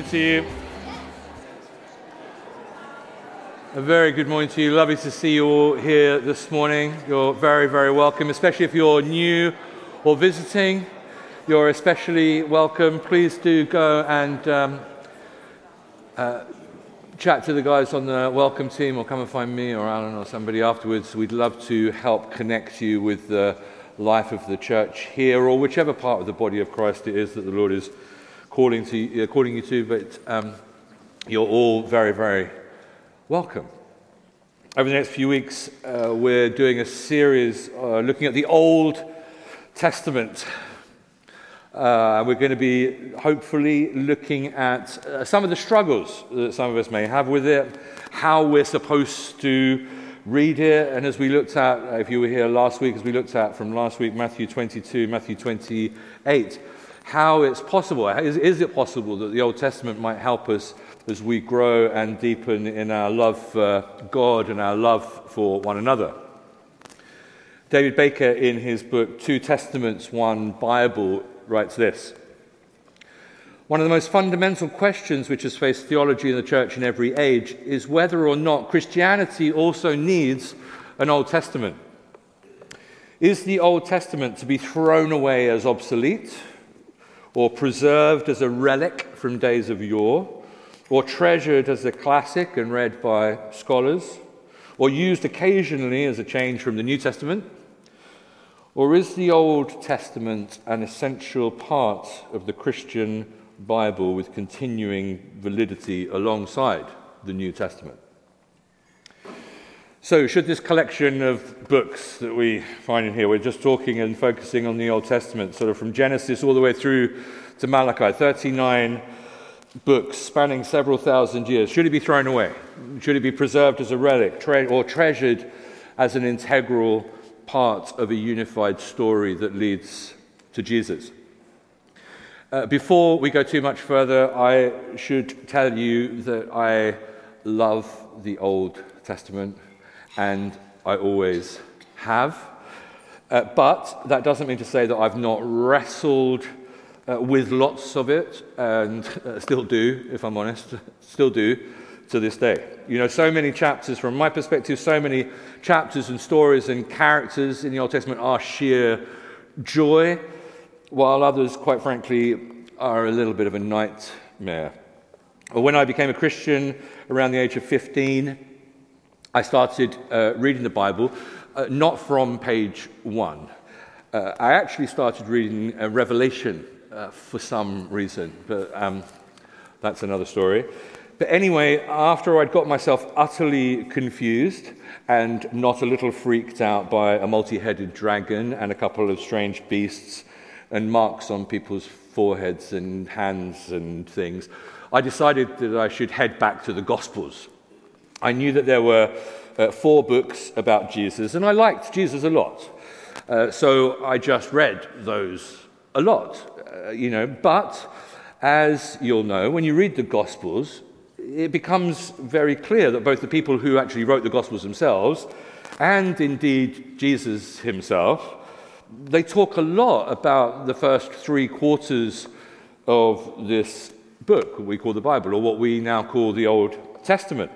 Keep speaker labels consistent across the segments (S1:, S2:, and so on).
S1: morning to you. A very good morning to you. Lovely to see you all here this morning. You're very, very welcome, especially if you're new or visiting. You're especially welcome. Please do go and um, uh, chat to the guys on the welcome team or come and find me or Alan or somebody afterwards. We'd love to help connect you with the life of the church here or whichever part of the body of Christ it is that the Lord is calling, to, uh, calling you to. But um, you're all very, very welcome. Over the next few weeks, uh, we're doing a series uh, looking at the Old Testament. Uh, we're going to be hopefully looking at uh, some of the struggles that some of us may have with it, how we're supposed to read it. And as we looked at, if you were here last week, as we looked at from last week, Matthew 22, Matthew 28, how it's possible, is, is it possible that the Old Testament might help us as we grow and deepen in our love for God and our love for one another? David Baker, in his book Two Testaments, One Bible, writes this One of the most fundamental questions which has faced theology in the church in every age is whether or not Christianity also needs an Old Testament. Is the Old Testament to be thrown away as obsolete, or preserved as a relic from days of yore, or treasured as a classic and read by scholars, or used occasionally as a change from the New Testament? Or is the Old Testament an essential part of the Christian Bible with continuing validity alongside the New Testament? So, should this collection of books that we find in here, we're just talking and focusing on the Old Testament, sort of from Genesis all the way through to Malachi, 39 books spanning several thousand years, should it be thrown away? Should it be preserved as a relic tre- or treasured as an integral part of a unified story that leads to Jesus. Uh, before we go too much further, I should tell you that I love the Old Testament and I always have. Uh, but that doesn't mean to say that I've not wrestled uh, with lots of it and uh, still do, if I'm honest, still do to this day. You know, so many chapters, from my perspective, so many chapters and stories and characters in the Old Testament are sheer joy, while others, quite frankly, are a little bit of a nightmare. When I became a Christian around the age of 15, I started uh, reading the Bible, uh, not from page one. Uh, I actually started reading uh, Revelation uh, for some reason, but um, that's another story. But anyway, after I'd got myself utterly confused and not a little freaked out by a multi headed dragon and a couple of strange beasts and marks on people's foreheads and hands and things, I decided that I should head back to the Gospels. I knew that there were uh, four books about Jesus, and I liked Jesus a lot. Uh, so I just read those a lot, uh, you know. But as you'll know, when you read the Gospels, it becomes very clear that both the people who actually wrote the Gospels themselves and indeed Jesus himself, they talk a lot about the first three quarters of this book what we call the Bible, or what we now call the Old Testament.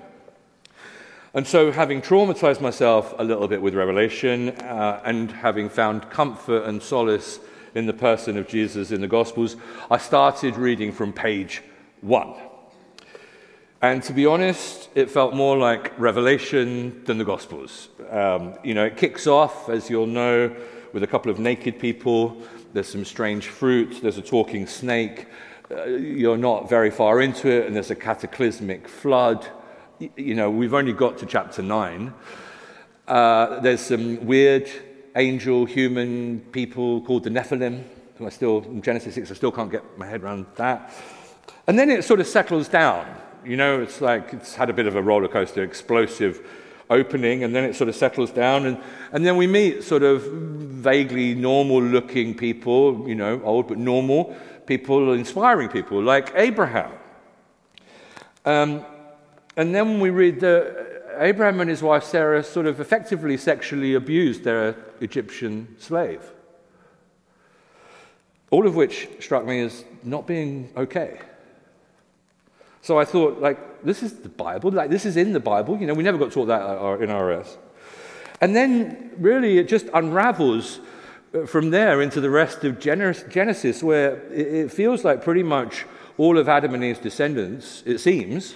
S1: And so, having traumatized myself a little bit with Revelation uh, and having found comfort and solace in the person of Jesus in the Gospels, I started reading from page one. And to be honest, it felt more like Revelation than the Gospels. Um, you know, it kicks off, as you'll know, with a couple of naked people. There's some strange fruit. There's a talking snake. Uh, you're not very far into it, and there's a cataclysmic flood. You know, we've only got to chapter 9. Uh, there's some weird angel human people called the Nephilim. I still, in Genesis 6, I still can't get my head around that. And then it sort of settles down. You know, it's like it's had a bit of a roller coaster, explosive opening, and then it sort of settles down. And, and then we meet sort of vaguely normal looking people, you know, old but normal people, inspiring people like Abraham. Um, and then we read that Abraham and his wife Sarah sort of effectively sexually abused their Egyptian slave. All of which struck me as not being okay. So I thought, like, this is the Bible. Like, this is in the Bible. You know, we never got taught that in RS. And then, really, it just unravels uh, from there into the rest of Genesis, where it feels like pretty much all of Adam and Eve's descendants, it seems,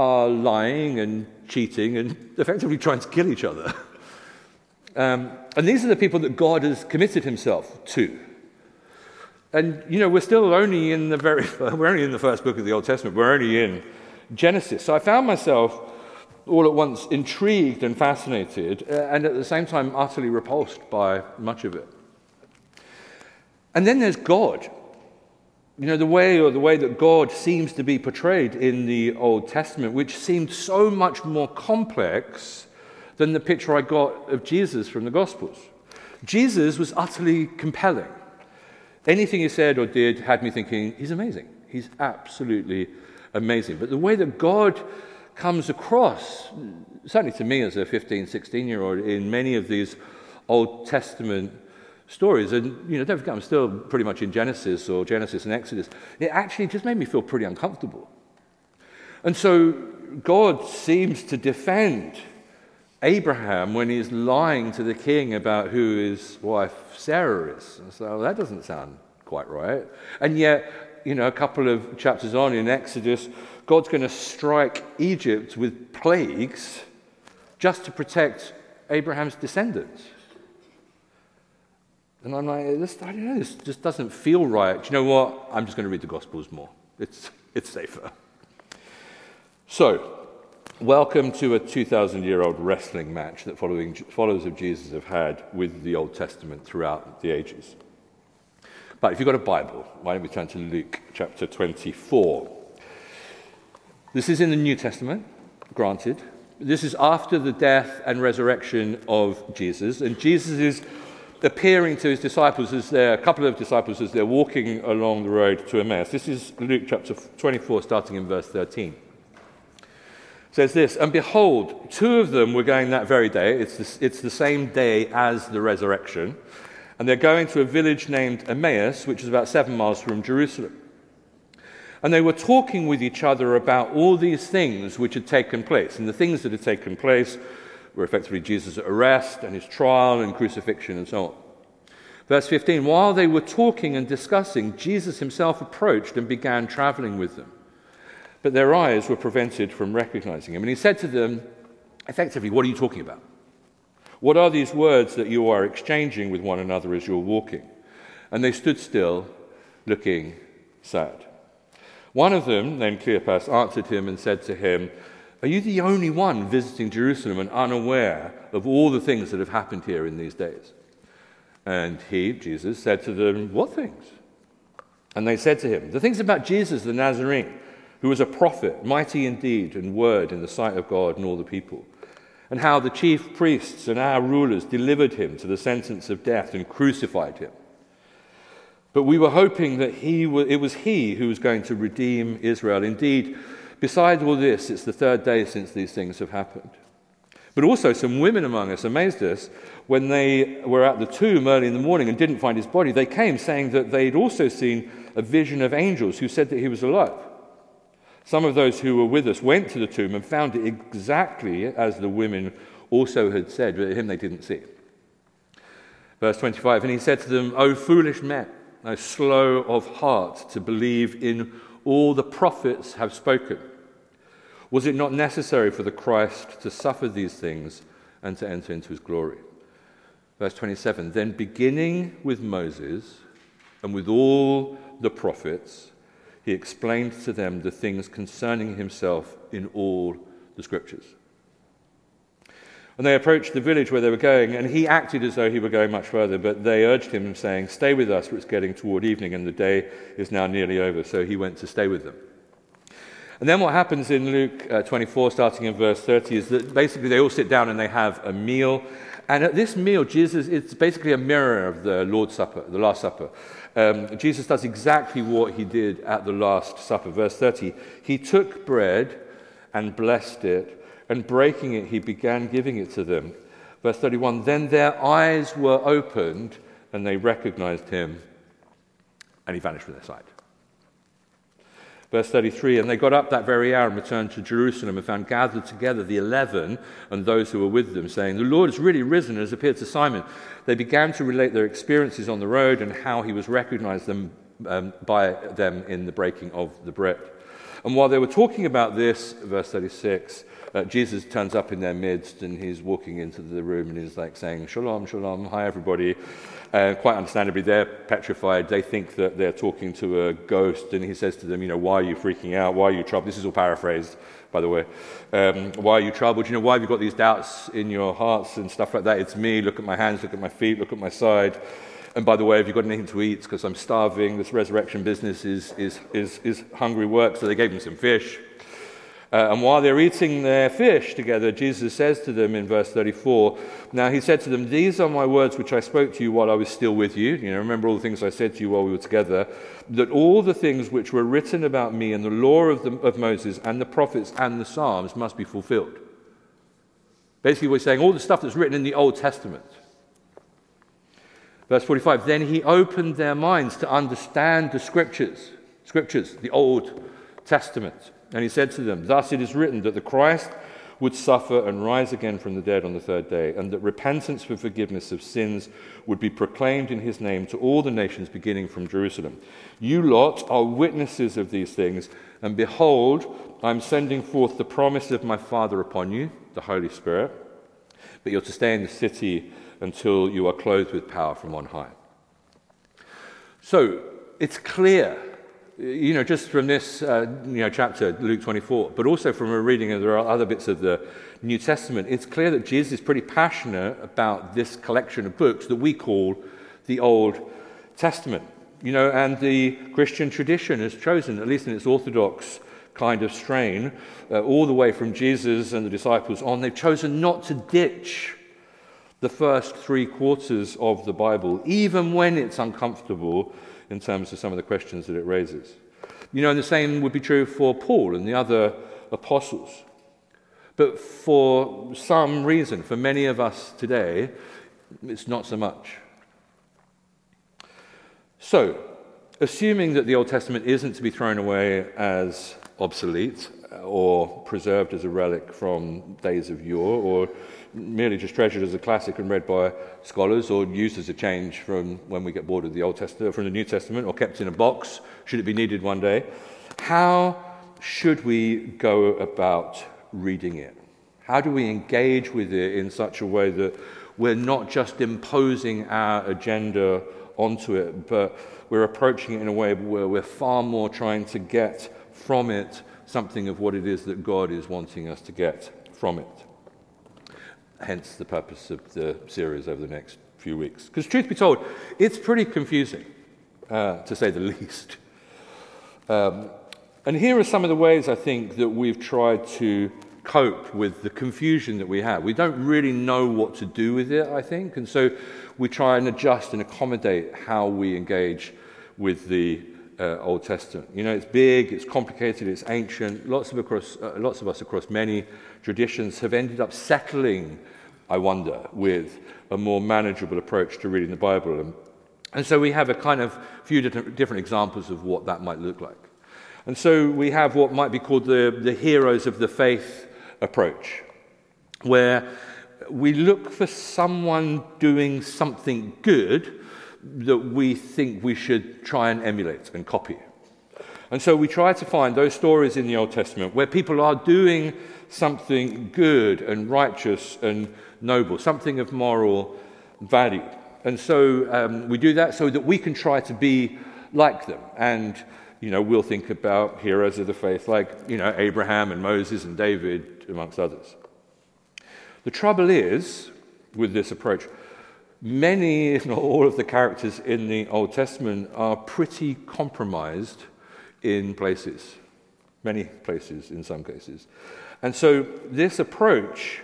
S1: are lying and cheating and effectively trying to kill each other. Um, and these are the people that God has committed himself to. And, you know, we're still only in the very, we're only in the first book of the Old Testament. We're only in Genesis. So I found myself all at once intrigued and fascinated, uh, and at the same time utterly repulsed by much of it. And then there's God. You know, the way or the way that God seems to be portrayed in the Old Testament, which seemed so much more complex than the picture I got of Jesus from the Gospels. Jesus was utterly compelling. Anything he said or did had me thinking, he's amazing. He's absolutely amazing. But the way that God comes across, certainly to me as a 15, 16 year old, in many of these Old Testament stories, and you know, don't forget, I'm still pretty much in Genesis or Genesis and Exodus, it actually just made me feel pretty uncomfortable. And so God seems to defend Abraham when he's lying to the king about who his wife Sarah is. So oh, that doesn't sound quite right. And yet, you know, a couple of chapters on in Exodus, God's going to strike Egypt with plagues just to protect Abraham's descendants. And I'm like, this, I don't know, this just doesn't feel right. Do you know what? I'm just going to read the Gospels more. It's, it's safer. So, welcome to a 2,000 year old wrestling match that following, followers of Jesus have had with the Old Testament throughout the ages. But if you've got a Bible, why don't we turn to Luke chapter 24? This is in the New Testament, granted. This is after the death and resurrection of Jesus, and Jesus is appearing to his disciples as they're, a couple of disciples as they're walking along the road to Emmaus. This is Luke chapter 24, starting in verse 13. It says this, and behold, two of them were going that very day. It's the, it's the same day as the resurrection. And they're going to a village named Emmaus, which is about seven miles from Jerusalem. And they were talking with each other about all these things which had taken place. And the things that had taken place were effectively Jesus' arrest and his trial and crucifixion and so on. Verse 15 While they were talking and discussing, Jesus himself approached and began traveling with them. But their eyes were prevented from recognizing him. And he said to them, effectively, What are you talking about? What are these words that you are exchanging with one another as you're walking? And they stood still, looking sad. One of them, named Cleopas, answered him and said to him, are you the only one visiting Jerusalem and unaware of all the things that have happened here in these days? And he, Jesus, said to them, What things? And they said to him, The things about Jesus the Nazarene, who was a prophet, mighty in deed and word in the sight of God and all the people, and how the chief priests and our rulers delivered him to the sentence of death and crucified him. But we were hoping that he, it was he who was going to redeem Israel. Indeed, Besides all this, it's the third day since these things have happened. But also, some women among us amazed us when they were at the tomb early in the morning and didn't find his body. They came saying that they'd also seen a vision of angels who said that he was alive. Some of those who were with us went to the tomb and found it exactly as the women also had said, but him they didn't see. Verse 25 And he said to them, O foolish men, O slow of heart to believe in all the prophets have spoken. Was it not necessary for the Christ to suffer these things and to enter into his glory? Verse 27 Then, beginning with Moses and with all the prophets, he explained to them the things concerning himself in all the scriptures. And they approached the village where they were going, and he acted as though he were going much further, but they urged him, saying, Stay with us, for it's getting toward evening, and the day is now nearly over. So he went to stay with them. And then what happens in Luke uh, 24, starting in verse 30, is that basically they all sit down and they have a meal. And at this meal, Jesus, it's basically a mirror of the Lord's Supper, the Last Supper. Um, Jesus does exactly what he did at the Last Supper. Verse 30, he took bread and blessed it, and breaking it, he began giving it to them. Verse 31, then their eyes were opened and they recognized him, and he vanished from their sight. Verse 33 And they got up that very hour and returned to Jerusalem and found gathered together the eleven and those who were with them, saying, The Lord has really risen and has appeared to Simon. They began to relate their experiences on the road and how he was recognized them, um, by them in the breaking of the bread. And while they were talking about this, verse 36, uh, Jesus turns up in their midst and he's walking into the room and he's like saying, Shalom, shalom, hi everybody. Uh, quite understandably, they're petrified. They think that they're talking to a ghost, and he says to them, You know, why are you freaking out? Why are you troubled? This is all paraphrased, by the way. Um, why are you troubled? You know, why have you got these doubts in your hearts and stuff like that? It's me. Look at my hands, look at my feet, look at my side. And by the way, have you got anything to eat? Because I'm starving. This resurrection business is, is, is, is hungry work. So they gave him some fish. Uh, and while they're eating their fish together, Jesus says to them in verse 34, Now he said to them, These are my words which I spoke to you while I was still with you. You know, remember all the things I said to you while we were together, that all the things which were written about me in the law of, the, of Moses and the prophets and the Psalms must be fulfilled. Basically, we're saying all the stuff that's written in the Old Testament. Verse 45 Then he opened their minds to understand the scriptures, scriptures, the Old Testament. And he said to them, Thus it is written that the Christ would suffer and rise again from the dead on the third day, and that repentance for forgiveness of sins would be proclaimed in his name to all the nations beginning from Jerusalem. You lot are witnesses of these things, and behold, I'm sending forth the promise of my Father upon you, the Holy Spirit, but you're to stay in the city until you are clothed with power from on high. So it's clear you know, just from this uh, you know, chapter, Luke 24, but also from a reading of there are other bits of the New Testament, it's clear that Jesus is pretty passionate about this collection of books that we call the Old Testament. You know, and the Christian tradition has chosen, at least in its orthodox kind of strain, uh, all the way from Jesus and the disciples on, they've chosen not to ditch the first three quarters of the Bible, even when it's uncomfortable in terms of some of the questions that it raises. You know, and the same would be true for Paul and the other apostles. But for some reason, for many of us today, it's not so much. So, assuming that the Old Testament isn't to be thrown away as obsolete or preserved as a relic from days of yore or merely just treasured as a classic and read by scholars or used as a change from when we get bored of the Old Testament, from the New Testament, or kept in a box should it be needed one day. How should we go about reading it? How do we engage with it in such a way that we're not just imposing our agenda onto it, but we're approaching it in a way where we're far more trying to get from it something of what it is that God is wanting us to get from it? Hence the purpose of the series over the next few weeks. Because, truth be told, it's pretty confusing, uh, to say the least. Um, and here are some of the ways I think that we've tried to cope with the confusion that we have. We don't really know what to do with it, I think, and so we try and adjust and accommodate how we engage with the uh, Old Testament. You know, it's big, it's complicated, it's ancient. Lots of, across, uh, lots of us across many traditions have ended up settling, I wonder, with a more manageable approach to reading the Bible. And, and so we have a kind of few different, different examples of what that might look like. And so we have what might be called the, the heroes of the faith approach, where we look for someone doing something good that we think we should try and emulate and copy. And so we try to find those stories in the Old Testament where people are doing something good and righteous and noble, something of moral value. And so um, we do that so that we can try to be like them. And, you know, we'll think about heroes of the faith like, you know, Abraham and Moses and David, amongst others. The trouble is, with this approach, many, if not all, of the characters in the Old Testament are pretty compromised in places, many places in some cases. And so this approach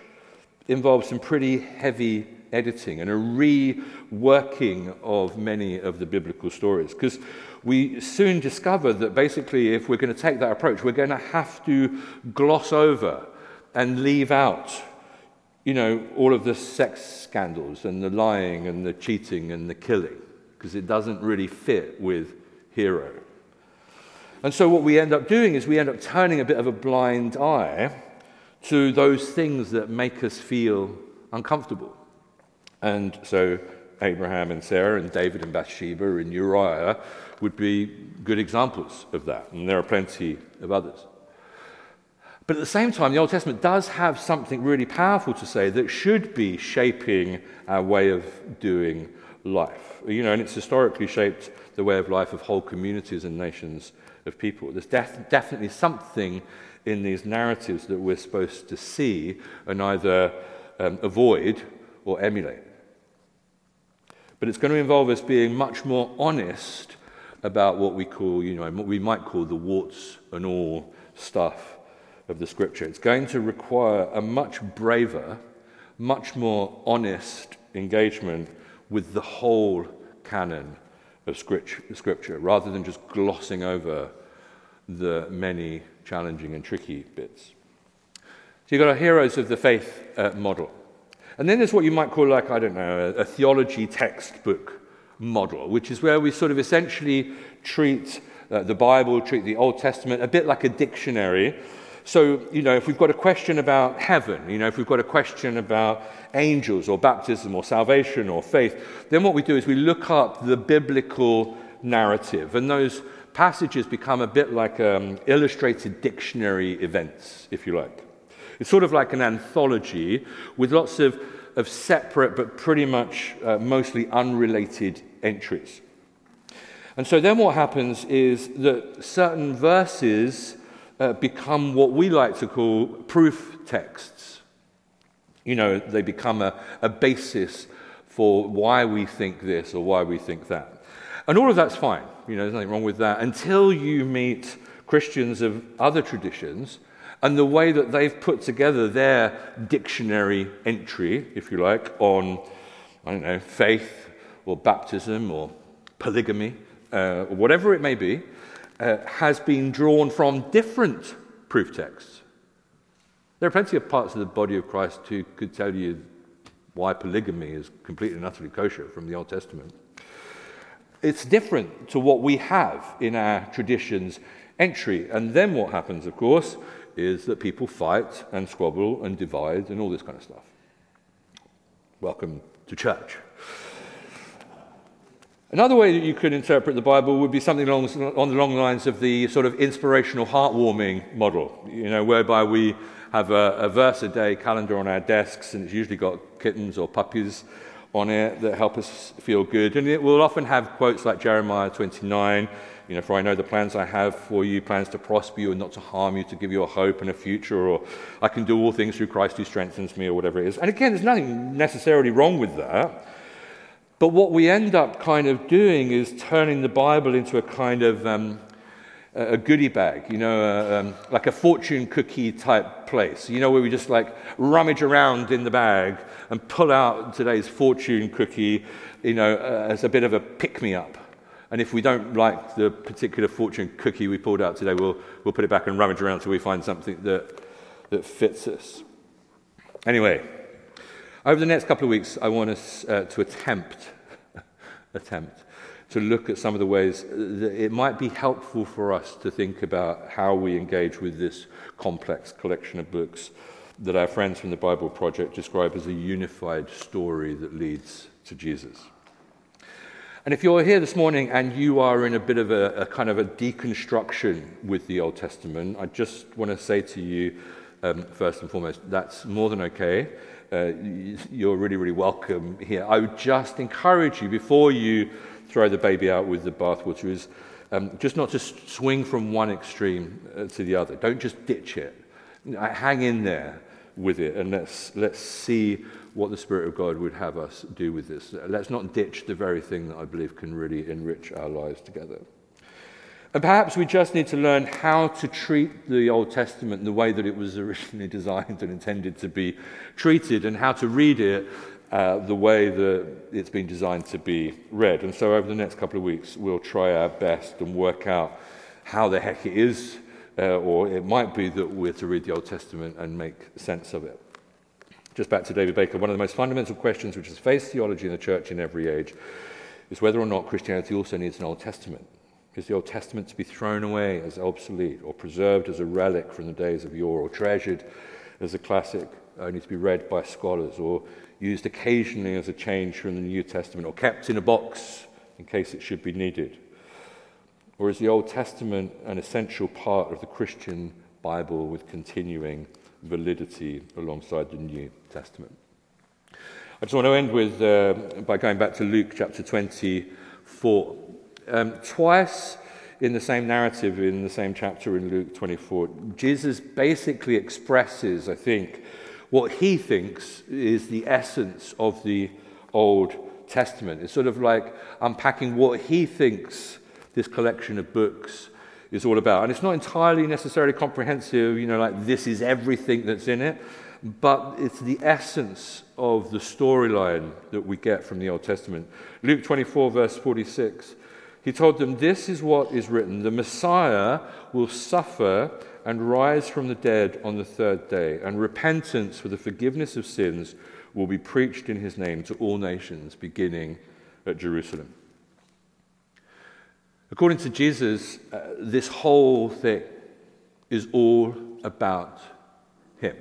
S1: involves some pretty heavy editing and a reworking of many of the biblical stories. Because we soon discover that basically, if we're going to take that approach, we're going to have to gloss over and leave out, you know, all of the sex scandals and the lying and the cheating and the killing, because it doesn't really fit with hero. And so, what we end up doing is we end up turning a bit of a blind eye to those things that make us feel uncomfortable. And so, Abraham and Sarah, and David and Bathsheba, and Uriah would be good examples of that. And there are plenty of others. But at the same time, the Old Testament does have something really powerful to say that should be shaping our way of doing life. You know, and it's historically shaped the way of life of whole communities and nations of people. There's def- definitely something in these narratives that we're supposed to see and either um, avoid or emulate. But it's going to involve us being much more honest about what we call, you know, what we might call the warts and all stuff of the scripture. It's going to require a much braver, much more honest engagement with the whole canon of scripture rather than just glossing over the many challenging and tricky bits. So you've got our heroes of the faith uh, model. And then there's what you might call, like, I don't know, a, a theology textbook model, which is where we sort of essentially treat uh, the Bible, treat the Old Testament a bit like a dictionary. So, you know, if we've got a question about heaven, you know, if we've got a question about angels or baptism or salvation or faith, then what we do is we look up the biblical narrative. And those passages become a bit like um, illustrated dictionary events, if you like. It's sort of like an anthology with lots of, of separate but pretty much uh, mostly unrelated entries. And so then what happens is that certain verses uh, become what we like to call proof texts. You know, they become a, a basis for why we think this or why we think that. And all of that's fine. You know, there's nothing wrong with that until you meet Christians of other traditions and the way that they've put together their dictionary entry, if you like, on, I don't know, faith or baptism or polygamy, uh, or whatever it may be, uh, has been drawn from different proof texts. There are plenty of parts of the body of Christ who could tell you why polygamy is completely and utterly kosher from the Old Testament. It's different to what we have in our traditions entry. And then what happens, of course, is that people fight and squabble and divide and all this kind of stuff. Welcome to church. Another way that you could interpret the Bible would be something along, on the long lines of the sort of inspirational, heartwarming model, you know, whereby we have a, a verse a day calendar on our desks, and it's usually got kittens or puppies on it that help us feel good. And it will often have quotes like Jeremiah 29, you know, for I know the plans I have for you, plans to prosper you and not to harm you, to give you a hope and a future, or I can do all things through Christ who strengthens me, or whatever it is. And again, there's nothing necessarily wrong with that. But what we end up kind of doing is turning the Bible into a kind of um, a goodie bag, you know, uh, um, like a fortune cookie type place, you know, where we just like rummage around in the bag and pull out today's fortune cookie, you know, uh, as a bit of a pick me up. And if we don't like the particular fortune cookie we pulled out today, we'll, we'll put it back and rummage around until we find something that, that fits us. Anyway, over the next couple of weeks, I want us uh, to attempt, attempt to look at some of the ways that it might be helpful for us to think about how we engage with this complex collection of books that our friends from the Bible Project describe as a unified story that leads to Jesus. And if you're here this morning and you are in a bit of a, a kind of a deconstruction with the Old Testament, I just want to say to you, um, first and foremost, that's more than okay. Uh, you're really, really welcome here. I would just encourage you before you throw the baby out with the bathwater is um, just not to swing from one extreme uh, to the other. Don't just ditch it. Hang in there with it and let's, let's see what the Spirit of God would have us do with this. Let's not ditch the very thing that I believe can really enrich our lives together. And perhaps we just need to learn how to treat the Old Testament in the way that it was originally designed and intended to be treated, and how to read it uh, the way that it's been designed to be read. And so, over the next couple of weeks, we'll try our best and work out how the heck it is, uh, or it might be that we're to read the Old Testament and make sense of it. Just back to David Baker, one of the most fundamental questions which has faced theology in the church in every age is whether or not Christianity also needs an Old Testament. Is the Old Testament to be thrown away as obsolete, or preserved as a relic from the days of yore, or treasured as a classic only to be read by scholars, or used occasionally as a change from the New Testament, or kept in a box in case it should be needed? Or is the Old Testament an essential part of the Christian Bible with continuing validity alongside the New Testament? I just want to end with uh, by going back to Luke chapter 24. Um, twice in the same narrative, in the same chapter in Luke 24, Jesus basically expresses, I think, what he thinks is the essence of the Old Testament. It's sort of like unpacking what he thinks this collection of books is all about. And it's not entirely necessarily comprehensive, you know, like this is everything that's in it, but it's the essence of the storyline that we get from the Old Testament. Luke 24, verse 46. He told them, This is what is written the Messiah will suffer and rise from the dead on the third day, and repentance for the forgiveness of sins will be preached in his name to all nations, beginning at Jerusalem. According to Jesus, uh, this whole thing is all about him.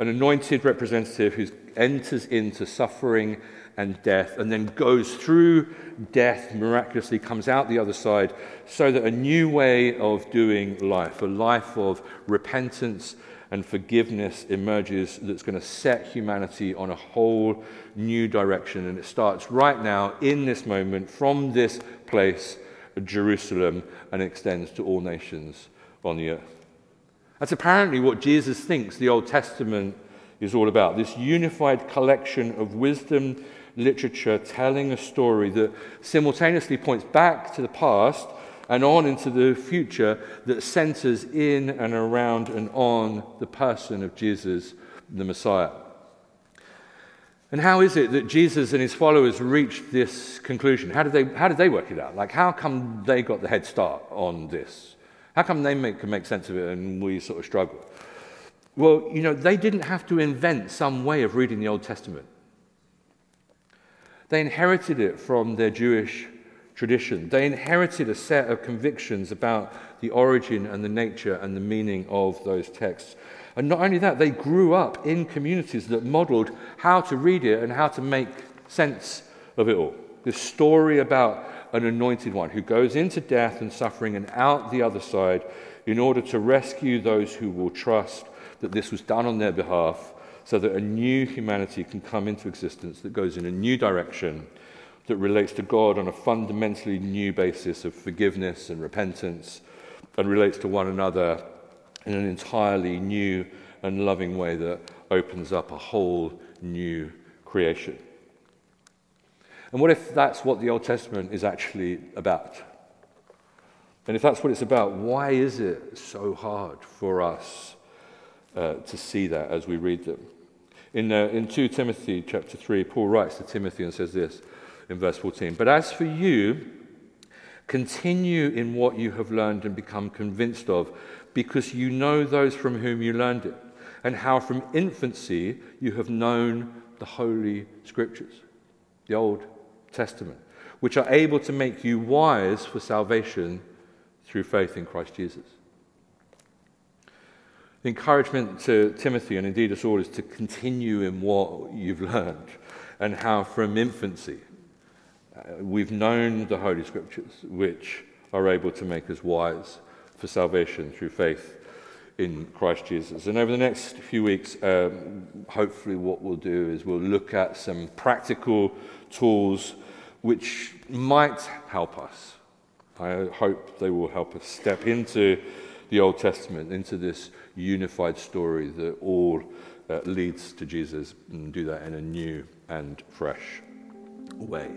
S1: An anointed representative who enters into suffering and death and then goes through death, miraculously comes out the other side, so that a new way of doing life, a life of repentance and forgiveness emerges that's going to set humanity on a whole new direction. And it starts right now, in this moment, from this place, Jerusalem, and extends to all nations on the earth. That's apparently what Jesus thinks the Old Testament is all about this unified collection of wisdom literature telling a story that simultaneously points back to the past and on into the future that centers in and around and on the person of Jesus, the Messiah. And how is it that Jesus and his followers reached this conclusion? How did they, how did they work it out? Like, how come they got the head start on this? How come they make, can make sense of it and we sort of struggle? Well, you know, they didn't have to invent some way of reading the Old Testament. They inherited it from their Jewish tradition. They inherited a set of convictions about the origin and the nature and the meaning of those texts. And not only that, they grew up in communities that modeled how to read it and how to make sense of it all. This story about an anointed one who goes into death and suffering and out the other side in order to rescue those who will trust that this was done on their behalf so that a new humanity can come into existence that goes in a new direction that relates to God on a fundamentally new basis of forgiveness and repentance and relates to one another in an entirely new and loving way that opens up a whole new creation. And what if that's what the Old Testament is actually about? And if that's what it's about, why is it so hard for us uh, to see that as we read them? In, uh, in 2 Timothy chapter 3, Paul writes to Timothy and says this in verse 14 But as for you, continue in what you have learned and become convinced of, because you know those from whom you learned it, and how from infancy you have known the Holy Scriptures, the Old Testament, which are able to make you wise for salvation through faith in Christ Jesus. The encouragement to Timothy, and indeed us all, is to continue in what you've learned and how from infancy uh, we've known the Holy Scriptures, which are able to make us wise for salvation through faith in Christ Jesus. And over the next few weeks, um, hopefully, what we'll do is we'll look at some practical tools which might help us. I hope they will help us step into the Old Testament, into this unified story that all uh, leads to Jesus and do that in a new and fresh way.